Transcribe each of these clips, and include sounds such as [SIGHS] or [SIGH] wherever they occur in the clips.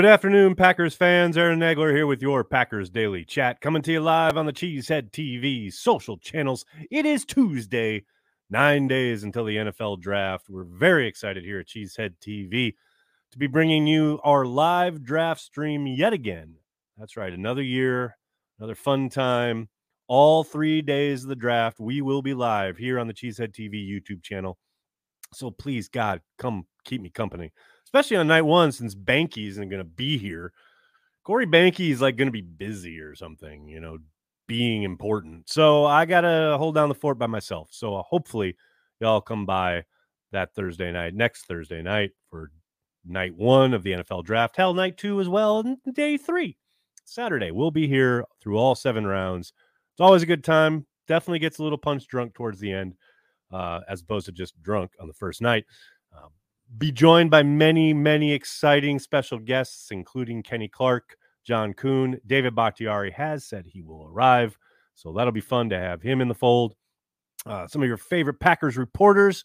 Good afternoon, Packers fans. Aaron Nagler here with your Packers Daily Chat, coming to you live on the Cheesehead TV social channels. It is Tuesday, nine days until the NFL draft. We're very excited here at Cheesehead TV to be bringing you our live draft stream yet again. That's right, another year, another fun time. All three days of the draft, we will be live here on the Cheesehead TV YouTube channel. So please, God, come keep me company especially on night one since Behnke isn't going to be here. Corey Behnke is like going to be busy or something, you know, being important. So I got to hold down the fort by myself. So uh, hopefully y'all come by that Thursday night, next Thursday night for night one of the NFL draft. Hell, night two as well, and day three, Saturday. We'll be here through all seven rounds. It's always a good time. Definitely gets a little punch drunk towards the end, uh, as opposed to just drunk on the first night. Uh, be joined by many, many exciting special guests, including Kenny Clark, John Kuhn. David Bakhtiari has said he will arrive. So that'll be fun to have him in the fold. Uh, some of your favorite Packers reporters,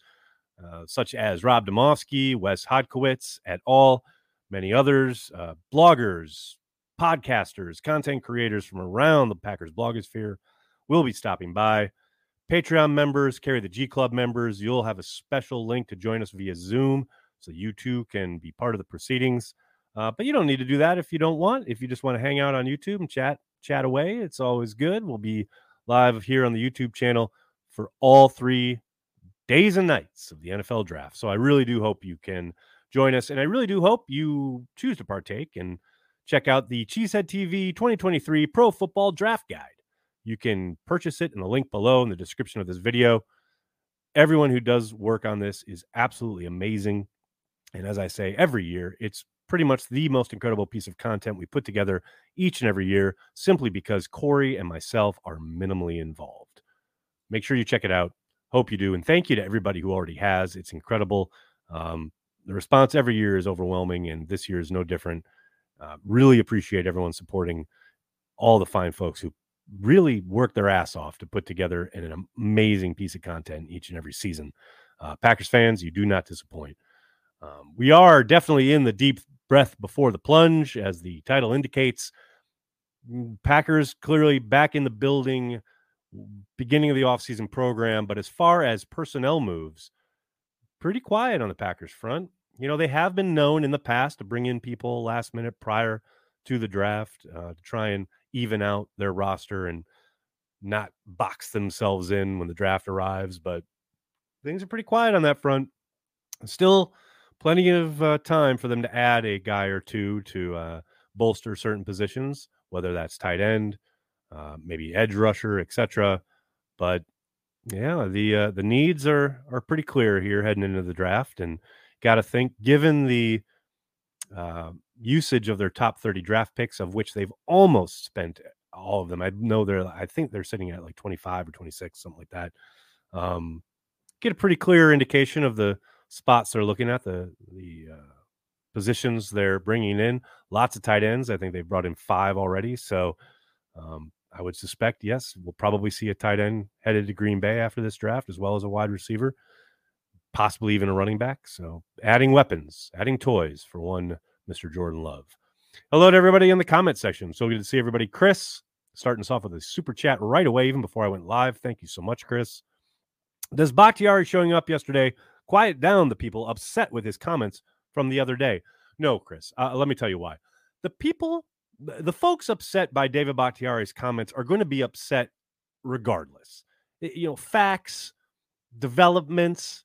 uh, such as Rob Demovsky, Wes Hodkiewicz, et al., many others, uh, bloggers, podcasters, content creators from around the Packers blogosphere will be stopping by. Patreon members, carry the G Club members, you'll have a special link to join us via Zoom so you too can be part of the proceedings. Uh, but you don't need to do that if you don't want. If you just want to hang out on YouTube and chat chat away, it's always good. We'll be live here on the YouTube channel for all three days and nights of the NFL draft. So I really do hope you can join us, and I really do hope you choose to partake and check out the Cheesehead TV 2023 Pro Football Draft Guide. You can purchase it in the link below in the description of this video. Everyone who does work on this is absolutely amazing. And as I say every year, it's pretty much the most incredible piece of content we put together each and every year simply because Corey and myself are minimally involved. Make sure you check it out. Hope you do. And thank you to everybody who already has. It's incredible. Um, the response every year is overwhelming, and this year is no different. Uh, really appreciate everyone supporting all the fine folks who really work their ass off to put together an amazing piece of content each and every season. Uh, Packers fans, you do not disappoint. Um, we are definitely in the deep breath before the plunge, as the title indicates. Mm, Packers clearly back in the building, beginning of the offseason program. But as far as personnel moves, pretty quiet on the Packers front. You know, they have been known in the past to bring in people last minute prior to the draft uh, to try and even out their roster and not box themselves in when the draft arrives. But things are pretty quiet on that front. Still, plenty of uh, time for them to add a guy or two to uh, bolster certain positions, whether that's tight end, uh, maybe edge rusher, etc. But yeah, the uh, the needs are are pretty clear here heading into the draft, and got to think given the uh, usage of their top 30 draft picks, of which they've almost spent all of them. I know they're, I think they're sitting at like 25 or 26, something like that. Um, get a pretty clear indication of the spots they're looking at, the, the, uh, positions they're bringing in. Lots of tight ends. I think they've brought in five already. So, um, I would suspect, yes, we'll probably see a tight end headed to Green Bay after this draft, as well as a wide receiver, possibly even a running back. So, adding weapons, adding toys for one Mr. Jordan Love. Hello to everybody in the comment section. So good to see everybody. Chris, starting us off with a super chat right away, even before I went live. Thank you so much, Chris. Does Bakhtiari showing up yesterday quiet down the people upset with his comments from the other day? No, Chris. Uh, let me tell you why. The people, the folks upset by David Bakhtiari's comments are going to be upset regardless. You know, facts, developments,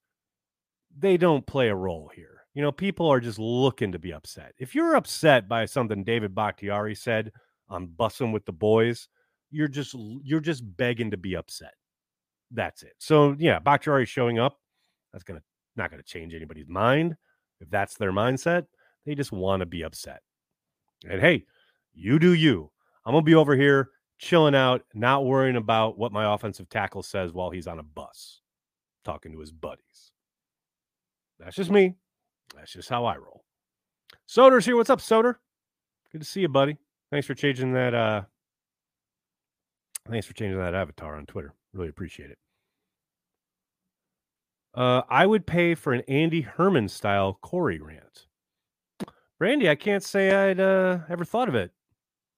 they don't play a role here. You know, people are just looking to be upset. If you're upset by something David Bakhtiari said on Bussing with the Boys, you're just you're just begging to be upset. That's it. So yeah, Bakhtiari showing up, that's gonna not gonna change anybody's mind. If that's their mindset, they just want to be upset. And hey, you do you. I'm gonna be over here chilling out, not worrying about what my offensive tackle says while he's on a bus talking to his buddies. That's just me. That's just how I roll. Soder's here. What's up, Soder? Good to see you, buddy. Thanks for changing that. Uh, thanks for changing that avatar on Twitter. Really appreciate it. Uh, I would pay for an Andy Herman style Corey rant. Randy, I can't say I'd uh, ever thought of it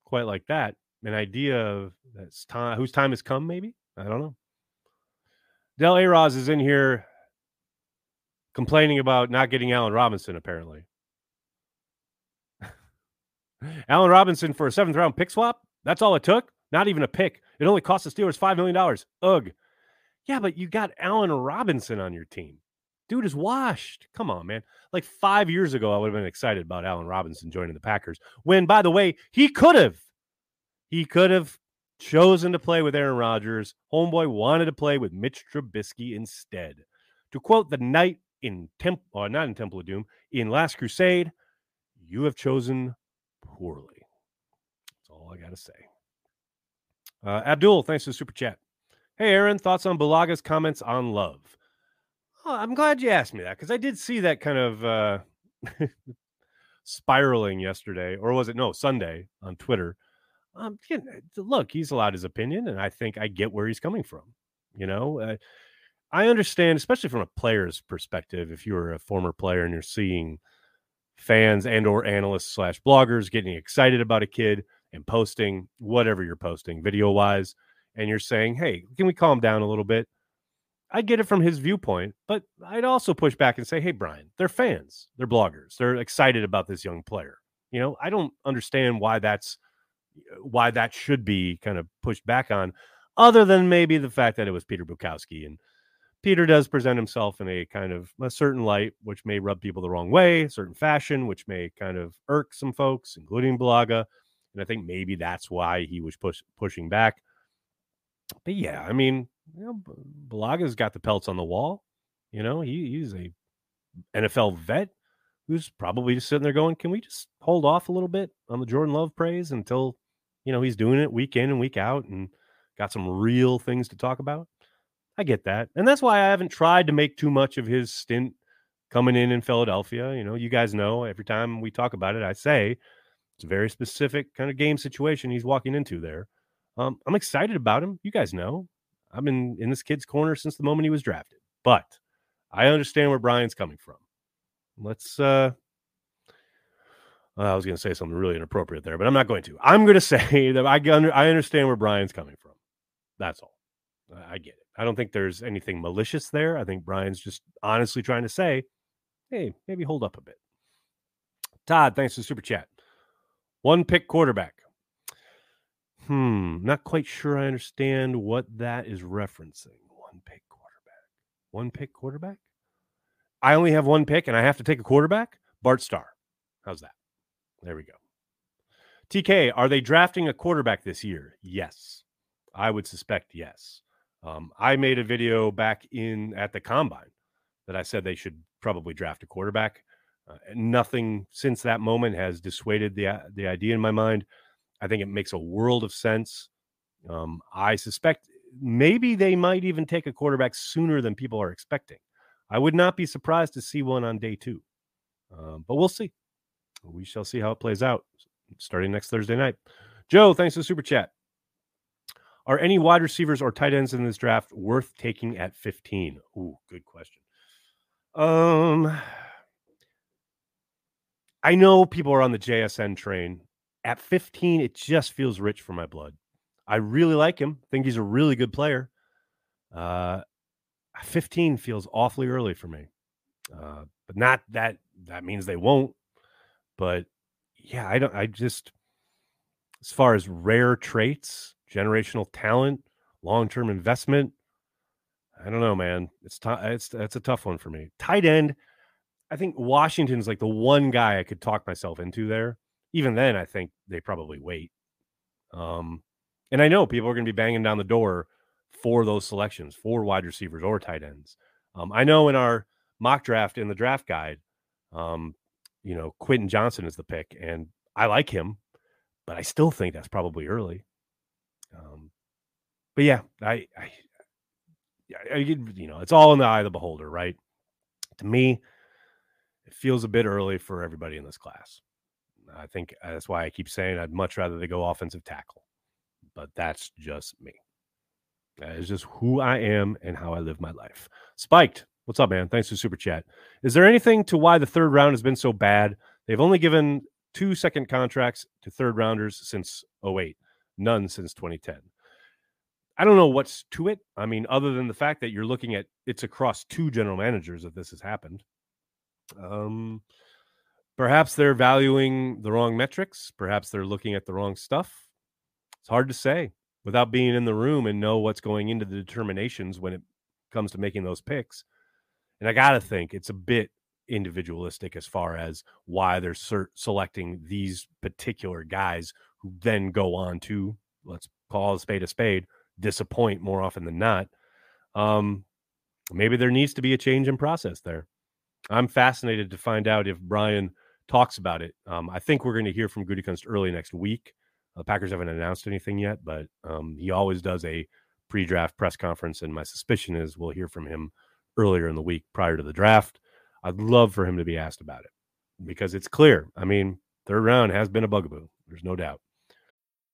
quite like that. An idea of that's time, whose time has come, maybe. I don't know. Del Aroz is in here complaining about not getting Allen Robinson, apparently. [LAUGHS] Allen Robinson for a seventh round pick swap? That's all it took? Not even a pick. It only cost the Steelers $5 million. Ugh. Yeah, but you got Allen Robinson on your team. Dude is washed. Come on, man. Like five years ago, I would have been excited about Allen Robinson joining the Packers. When, by the way, he could have. He could have chosen to play with Aaron Rodgers. Homeboy wanted to play with Mitch Trubisky instead. To quote the knight in Temple, or not in Temple of Doom, in Last Crusade, you have chosen poorly. That's all I got to say. Uh, Abdul, thanks for the super chat. Hey, Aaron, thoughts on Bulaga's comments on love? Oh, I'm glad you asked me that because I did see that kind of uh, [LAUGHS] spiraling yesterday, or was it no Sunday on Twitter? Um, look, he's allowed his opinion, and I think I get where he's coming from. You know, uh, I understand, especially from a player's perspective. If you're a former player and you're seeing fans and or analysts slash bloggers getting excited about a kid and posting whatever you're posting video wise, and you're saying, "Hey, can we calm down a little bit?" I get it from his viewpoint, but I'd also push back and say, hey, Brian, they're fans, they're bloggers, they're excited about this young player. You know, I don't understand why that's uh, why that should be kind of pushed back on, other than maybe the fact that it was Peter Bukowski. And Peter does present himself in a kind of a certain light, which may rub people the wrong way, certain fashion, which may kind of irk some folks, including Bulaga. And I think maybe that's why he was push, pushing back. But yeah, I mean, you know, Bulaga's got the pelts on the wall. You know, he, he's a NFL vet who's probably just sitting there going, "Can we just hold off a little bit on the Jordan Love praise until you know he's doing it week in and week out and got some real things to talk about?" I get that, and that's why I haven't tried to make too much of his stint coming in in Philadelphia. You know, you guys know every time we talk about it, I say it's a very specific kind of game situation he's walking into there. Um, I'm excited about him. You guys know I've been in this kid's corner since the moment he was drafted. But I understand where Brian's coming from. Let's uh I was going to say something really inappropriate there, but I'm not going to. I'm going [LAUGHS] to say that I I understand where Brian's coming from. That's all. I get it. I don't think there's anything malicious there. I think Brian's just honestly trying to say, hey, maybe hold up a bit. Todd, thanks for the super chat. One pick quarterback. Hmm, not quite sure I understand what that is referencing. One pick quarterback. One pick quarterback? I only have one pick and I have to take a quarterback? Bart Starr. How's that? There we go. TK, are they drafting a quarterback this year? Yes. I would suspect yes. Um, I made a video back in at the combine that I said they should probably draft a quarterback. Uh, nothing since that moment has dissuaded the the idea in my mind. I think it makes a world of sense. Um, I suspect maybe they might even take a quarterback sooner than people are expecting. I would not be surprised to see one on day two, um, but we'll see. We shall see how it plays out starting next Thursday night. Joe, thanks for the super chat. Are any wide receivers or tight ends in this draft worth taking at 15? Ooh, good question. Um, I know people are on the JSN train at 15, it just feels rich for my blood. I really like him. Think he's a really good player. Uh, 15 feels awfully early for me. Uh, but not that that means they won't. But yeah, I don't. I just as far as rare traits, generational talent, long term investment. I don't know, man. It's t- it's it's a tough one for me. Tight end. I think Washington's like the one guy I could talk myself into there even then, I think they probably wait. Um, and I know people are going to be banging down the door for those selections for wide receivers or tight ends. Um, I know in our mock draft in the draft guide, um, you know, Quentin Johnston is the pick, and I like him, but I still think that's probably early. But yeah, I, I, I, you know, it's all in the eye of the beholder, right? To me, it feels a bit early for everybody in this class. I think uh, that's why I keep saying I'd much rather they go offensive tackle. But that's just me. That is just who I am and how I live my life. Spiked, what's up, man? Thanks for super chat. Is there anything to why the third round has been so bad? They've only given two second contracts to third rounders since 08, none since 2010. I don't know what's to it. I mean, other than the fact that you're looking at it's across two general managers that this has happened. Um, perhaps they're valuing the wrong metrics. Perhaps they're looking at the wrong stuff. It's hard to say without being in the room and know what's going into the determinations when it comes to making those picks. And I got to think it's a bit individualistic as far as why they're ser- selecting these particular guys who then go on to let's call a spade a spade disappoint more often than not um maybe there needs to be a change in process there i'm fascinated to find out if brian talks about it um i think we're going to hear from Gutekunst early next week the packers haven't announced anything yet but um he always does a pre-draft press conference and my suspicion is we'll hear from him earlier in the week prior to the draft I'd love for him to be asked about it because it's clear. I mean, third round has been a bugaboo. There's no doubt.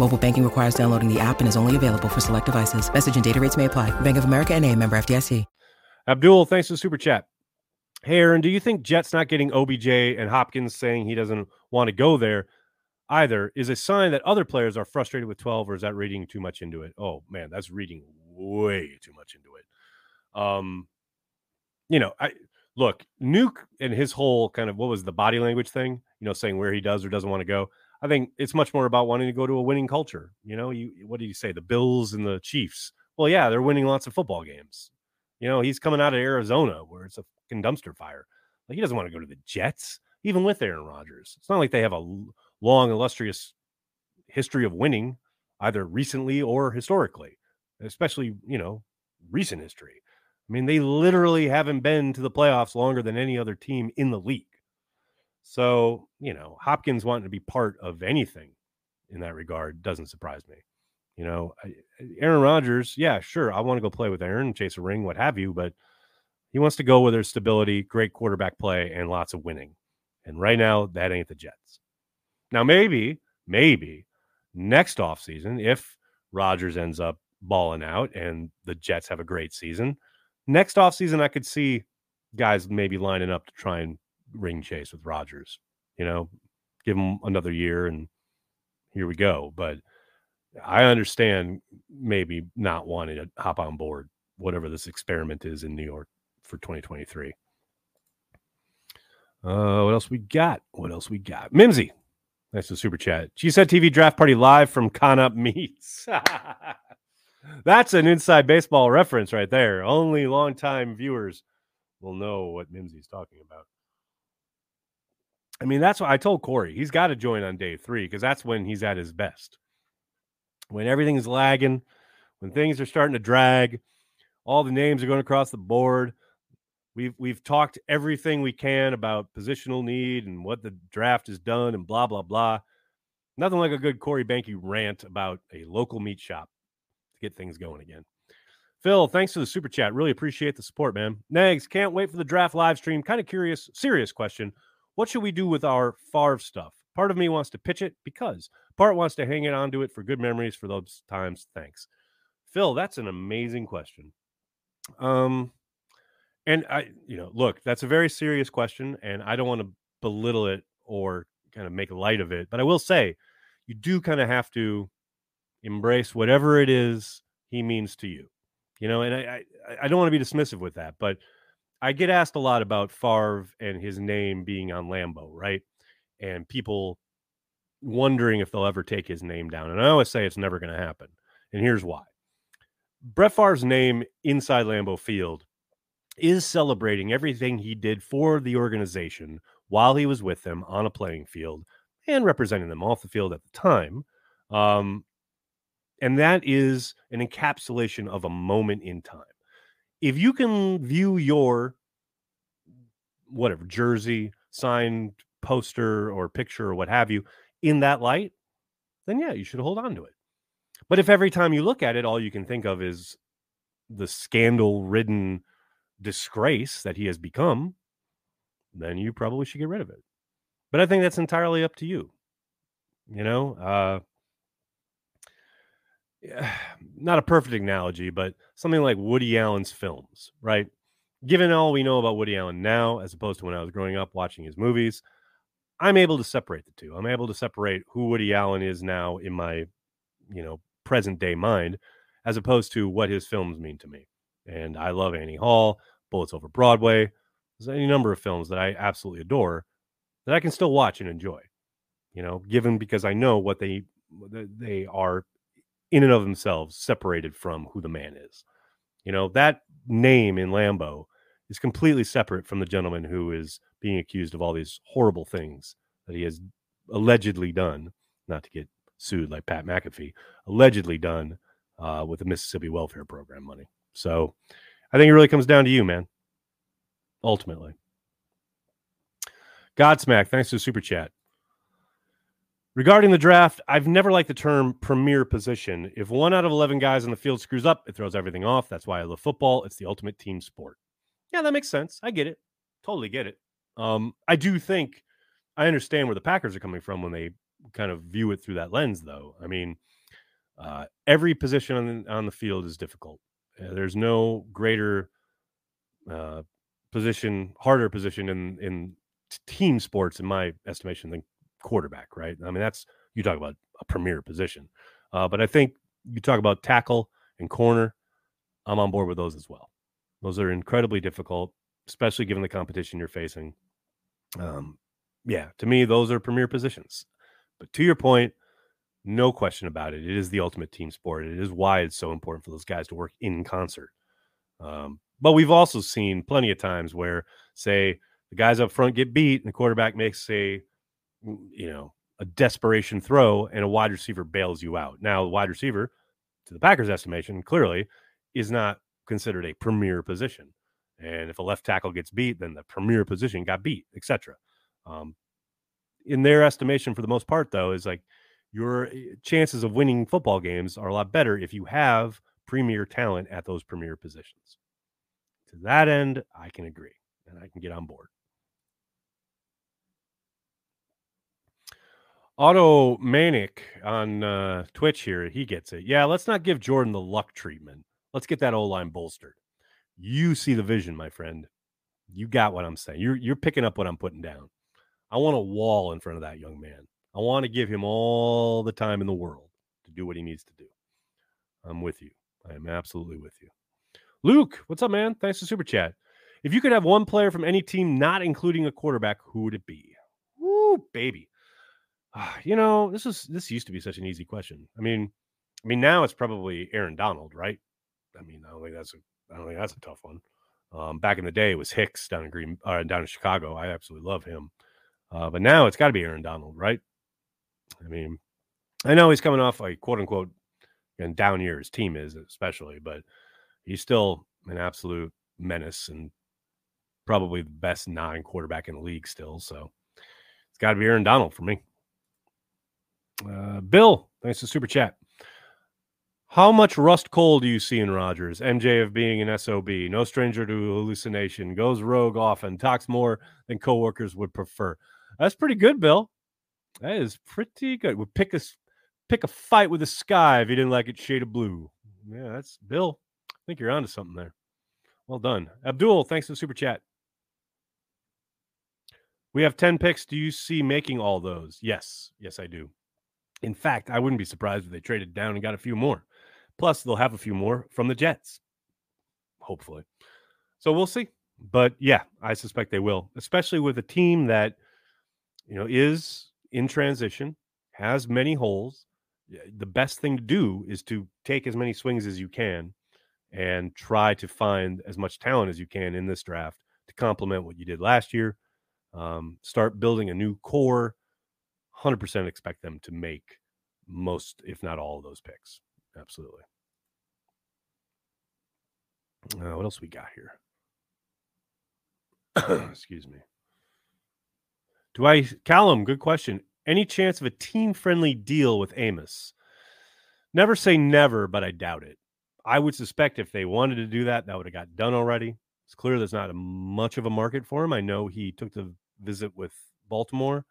Mobile banking requires downloading the app and is only available for select devices. Message and data rates may apply. Bank of America and a member FDIC. Abdul, thanks for the super chat. Hey, Aaron, do you think Jets not getting OBJ and Hopkins saying he doesn't want to go there either is a sign that other players are frustrated with 12 or is that reading too much into it? Oh, man, that's reading way too much into it. Um, you know, I look, Nuke and his whole kind of what was the body language thing, you know, saying where he does or doesn't want to go. I think it's much more about wanting to go to a winning culture. You know, you what do you say? The Bills and the Chiefs. Well, yeah, they're winning lots of football games. You know, he's coming out of Arizona where it's a fucking dumpster fire. Like he doesn't want to go to the Jets, even with Aaron Rodgers. It's not like they have a long, illustrious history of winning, either recently or historically, especially, you know, recent history. I mean, they literally haven't been to the playoffs longer than any other team in the league. So, you know, Hopkins wanting to be part of anything in that regard doesn't surprise me. You know, Aaron Rodgers, yeah, sure, I want to go play with Aaron, chase a ring, what have you, but he wants to go where there's stability, great quarterback play, and lots of winning. And right now, that ain't the Jets. Now, maybe, maybe next offseason, if Rodgers ends up balling out and the Jets have a great season, next offseason, I could see guys maybe lining up to try and ring chase with Rodgers. You know, give him another year and here we go. But I understand maybe not wanting to hop on board whatever this experiment is in New York for 2023. Uh, what else we got? What else we got? Mimsy, nice to super chat. Cheesehead TV draft party live from Con Up Meats. [LAUGHS] That's an inside baseball reference right there. Only longtime viewers will know what Mimsy's talking about. I mean, that's what I told Corey. He's got to join on day three because that's when he's at his best. When everything's lagging, when things are starting to drag, all the names are going across the board. We've we've talked everything we can about positional need and what the draft has done and blah blah blah. Nothing like a good Corey Behnke rant about a local meat shop to get things going again. Phil, thanks for the super chat. Really appreciate the support, man. Nags, can't wait for the draft live stream. Kind of curious, serious question. What should we do with our Favre stuff? Part of me wants to pitch it because part wants to hang it onto it for good memories for those times. Thanks. Phil, that's an amazing question. Um, and I, you know, look, that's a very serious question, and I don't want to belittle it or kind of make light of it, but I will say you do kind of have to embrace whatever it is he means to you. You know, and I, I, I don't want to be dismissive with that, but I get asked a lot about Favre and his name being on Lambeau, right? And people wondering if they'll ever take his name down. And I always say it's never going to happen. And here's why. Brett Favre's name inside Lambeau Field is celebrating everything he did for the organization while he was with them on a playing field and representing them off the field at the time. Um, and that is an encapsulation of a moment in time. If you can view your whatever jersey, signed poster, or picture, or what have you in that light, then yeah, you should hold on to it. But if every time you look at it, all you can think of is the scandal ridden disgrace that he has become, then you probably should get rid of it. But I think that's entirely up to you. You know, uh, Eh, not a perfect analogy, but something like Woody Allen's films, right? Given all we know about Woody Allen now, as opposed to when I was growing up watching his movies, I'm able to separate the two. I'm able to separate who Woody Allen is now in my, you know, present day mind, as opposed to what his films mean to me. And I love Annie Hall, Bullets Over Broadway. There's any number of films that I absolutely adore that I can still watch and enjoy. You know, given because I know what they they are in and of themselves separated from who the man is. You know, that name in Lambeau is completely separate from the gentleman who is being accused of all these horrible things that he has allegedly done, not to get sued like Pat McAfee, allegedly done uh, with the Mississippi Welfare Program money. So I think it really comes down to you, man. Ultimately. Godsmack, thanks for the super chat. Regarding the draft, I've never liked the term premier position. If one out of 11 guys in the field screws up, it throws everything off. That's why I love football. It's the ultimate team sport. Yeah, that makes sense. I get it. Totally get it. Um, I do think I understand where the Packers are coming from when they kind of view it through that lens, though. I mean, uh, every position on the, on the field is difficult. Uh, there's no greater uh, position, harder position in in team sports, in my estimation, than quarterback, right? I mean, that's you talk about a premier position. Uh, but I think you talk about tackle and corner. I'm on board with those as well. Those are incredibly difficult, especially given the competition you're facing. Um, yeah, to me, those are premier positions. But to your point, no question about it. It is the ultimate team sport. It is why it's so important for those guys to work in concert. Um, but we've also seen plenty of times where, say, the guys up front get beat and the quarterback makes a you know, a desperation throw and a wide receiver bails you out. Now, the wide receiver, to the Packers' estimation, clearly is not considered a premier position. And if a left tackle gets beat, then the premier position got beat, etc. Um, in their estimation, for the most part, though, is like your eh, chances of winning football games are a lot better if you have premier talent at those premier positions. To that end, I can agree and I can get on board. Auto Manic on uh, Twitch here, he gets it. Yeah, let's not give Jordan the luck treatment. Let's get that O line bolstered. You see the vision, my friend. You got what I'm saying. You're you're picking up what I'm putting down. I want a wall in front of that young man. I want to give him all the time in the world to do what he needs to do. I'm with you. I am absolutely with you. Luke, what's up, man? Thanks for super chat. If you could have one player from any team, not including a quarterback, who would it be? Woo, baby. [SIGHS] you know, this is this used to be such an easy question. I mean, I mean now it's probably Aaron Donald, right? I mean, I don't think that's a I don't think that's a tough one. Um, back in the day, it was Hicks down in Green, uh, down in Chicago. I absolutely love him, uh, but now it's got to be Aaron Donald, right? I mean, I know he's coming off a quote unquote and down year. His team is especially, but he's still an absolute menace and probably the best non quarterback in the league still. So it's got to be Aaron Donald for me. Uh, Bill, thanks for super chat. How much Rust Cohle do you see in Rodgers? MJ of being an SOB, no stranger to hallucination, goes rogue often, talks more than coworkers would prefer. That's pretty good, Bill. That is pretty good. Would pick a pick a fight with the sky if you didn't like it shade of blue. Yeah, that's Bill. I think you're onto something there. Well done. Abdul, thanks for the super chat. We have 10 picks. Do you see making all those? Yes. Yes, I do. In fact, I wouldn't be surprised if they traded down and got a few more. Plus, they'll have a few more from the Jets, hopefully. So we'll see. But yeah, I suspect they will, especially with a team that, you know, is in transition, has many holes, the best thing to do is to take as many swings as you can and try to find as much talent as you can in this draft to complement what you did last year. Um, start building a new core. 100% expect them to make most, if not all, of those picks. Absolutely. Uh, what else we got here? [CLEARS THROAT] Excuse me. Do I, Callum? Good question. Any chance of a team friendly deal with Amos? Never say never, but I doubt it. I would suspect if they wanted to do that, that would have got done already. It's clear there's not a, much of a market for him. I know he took the visit with Baltimore.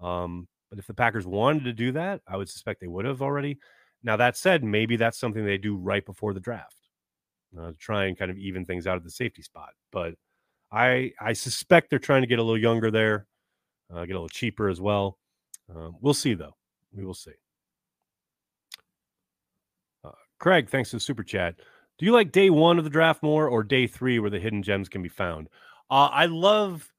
Um, but if the Packers wanted to do that, I would suspect they would have already. Now, that said, maybe that's something they do right before the draft uh, to try and kind of even things out at the safety spot. But I I suspect they're trying to get a little younger there, uh, get a little cheaper as well. Uh, we'll see, though. We will see. Uh, Craig, thanks to the super chat. Do you like day one of the draft more or day three where the hidden gems can be found? Uh, I love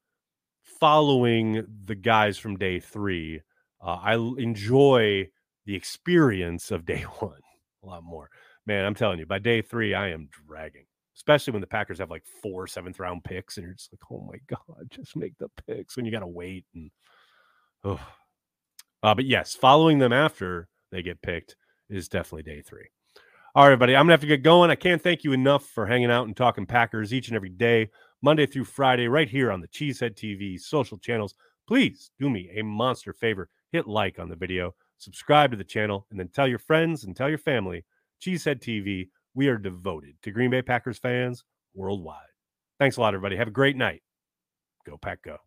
following the guys from day three. Uh, I enjoy the experience of [LAUGHS] day one a lot more. Man, I'm telling you, by day three, I am dragging, especially when the Packers have like four seventh round picks, and you're just like, oh my God, just make the picks when you got to wait. And, oh. Uh, but yes, following them after they get picked is definitely day three. All right, everybody, I'm going to have to get going. I can't thank you enough for hanging out and talking Packers each and every day, Monday through Friday, right here on the Cheesehead TV social channels. Please do me a monster favor hit like on the video, subscribe to the channel, and then tell your friends and tell your family. Cheesehead TV, we are devoted to Green Bay Packers fans worldwide. Thanks a lot, everybody. Have a great night. Go, Pack, go.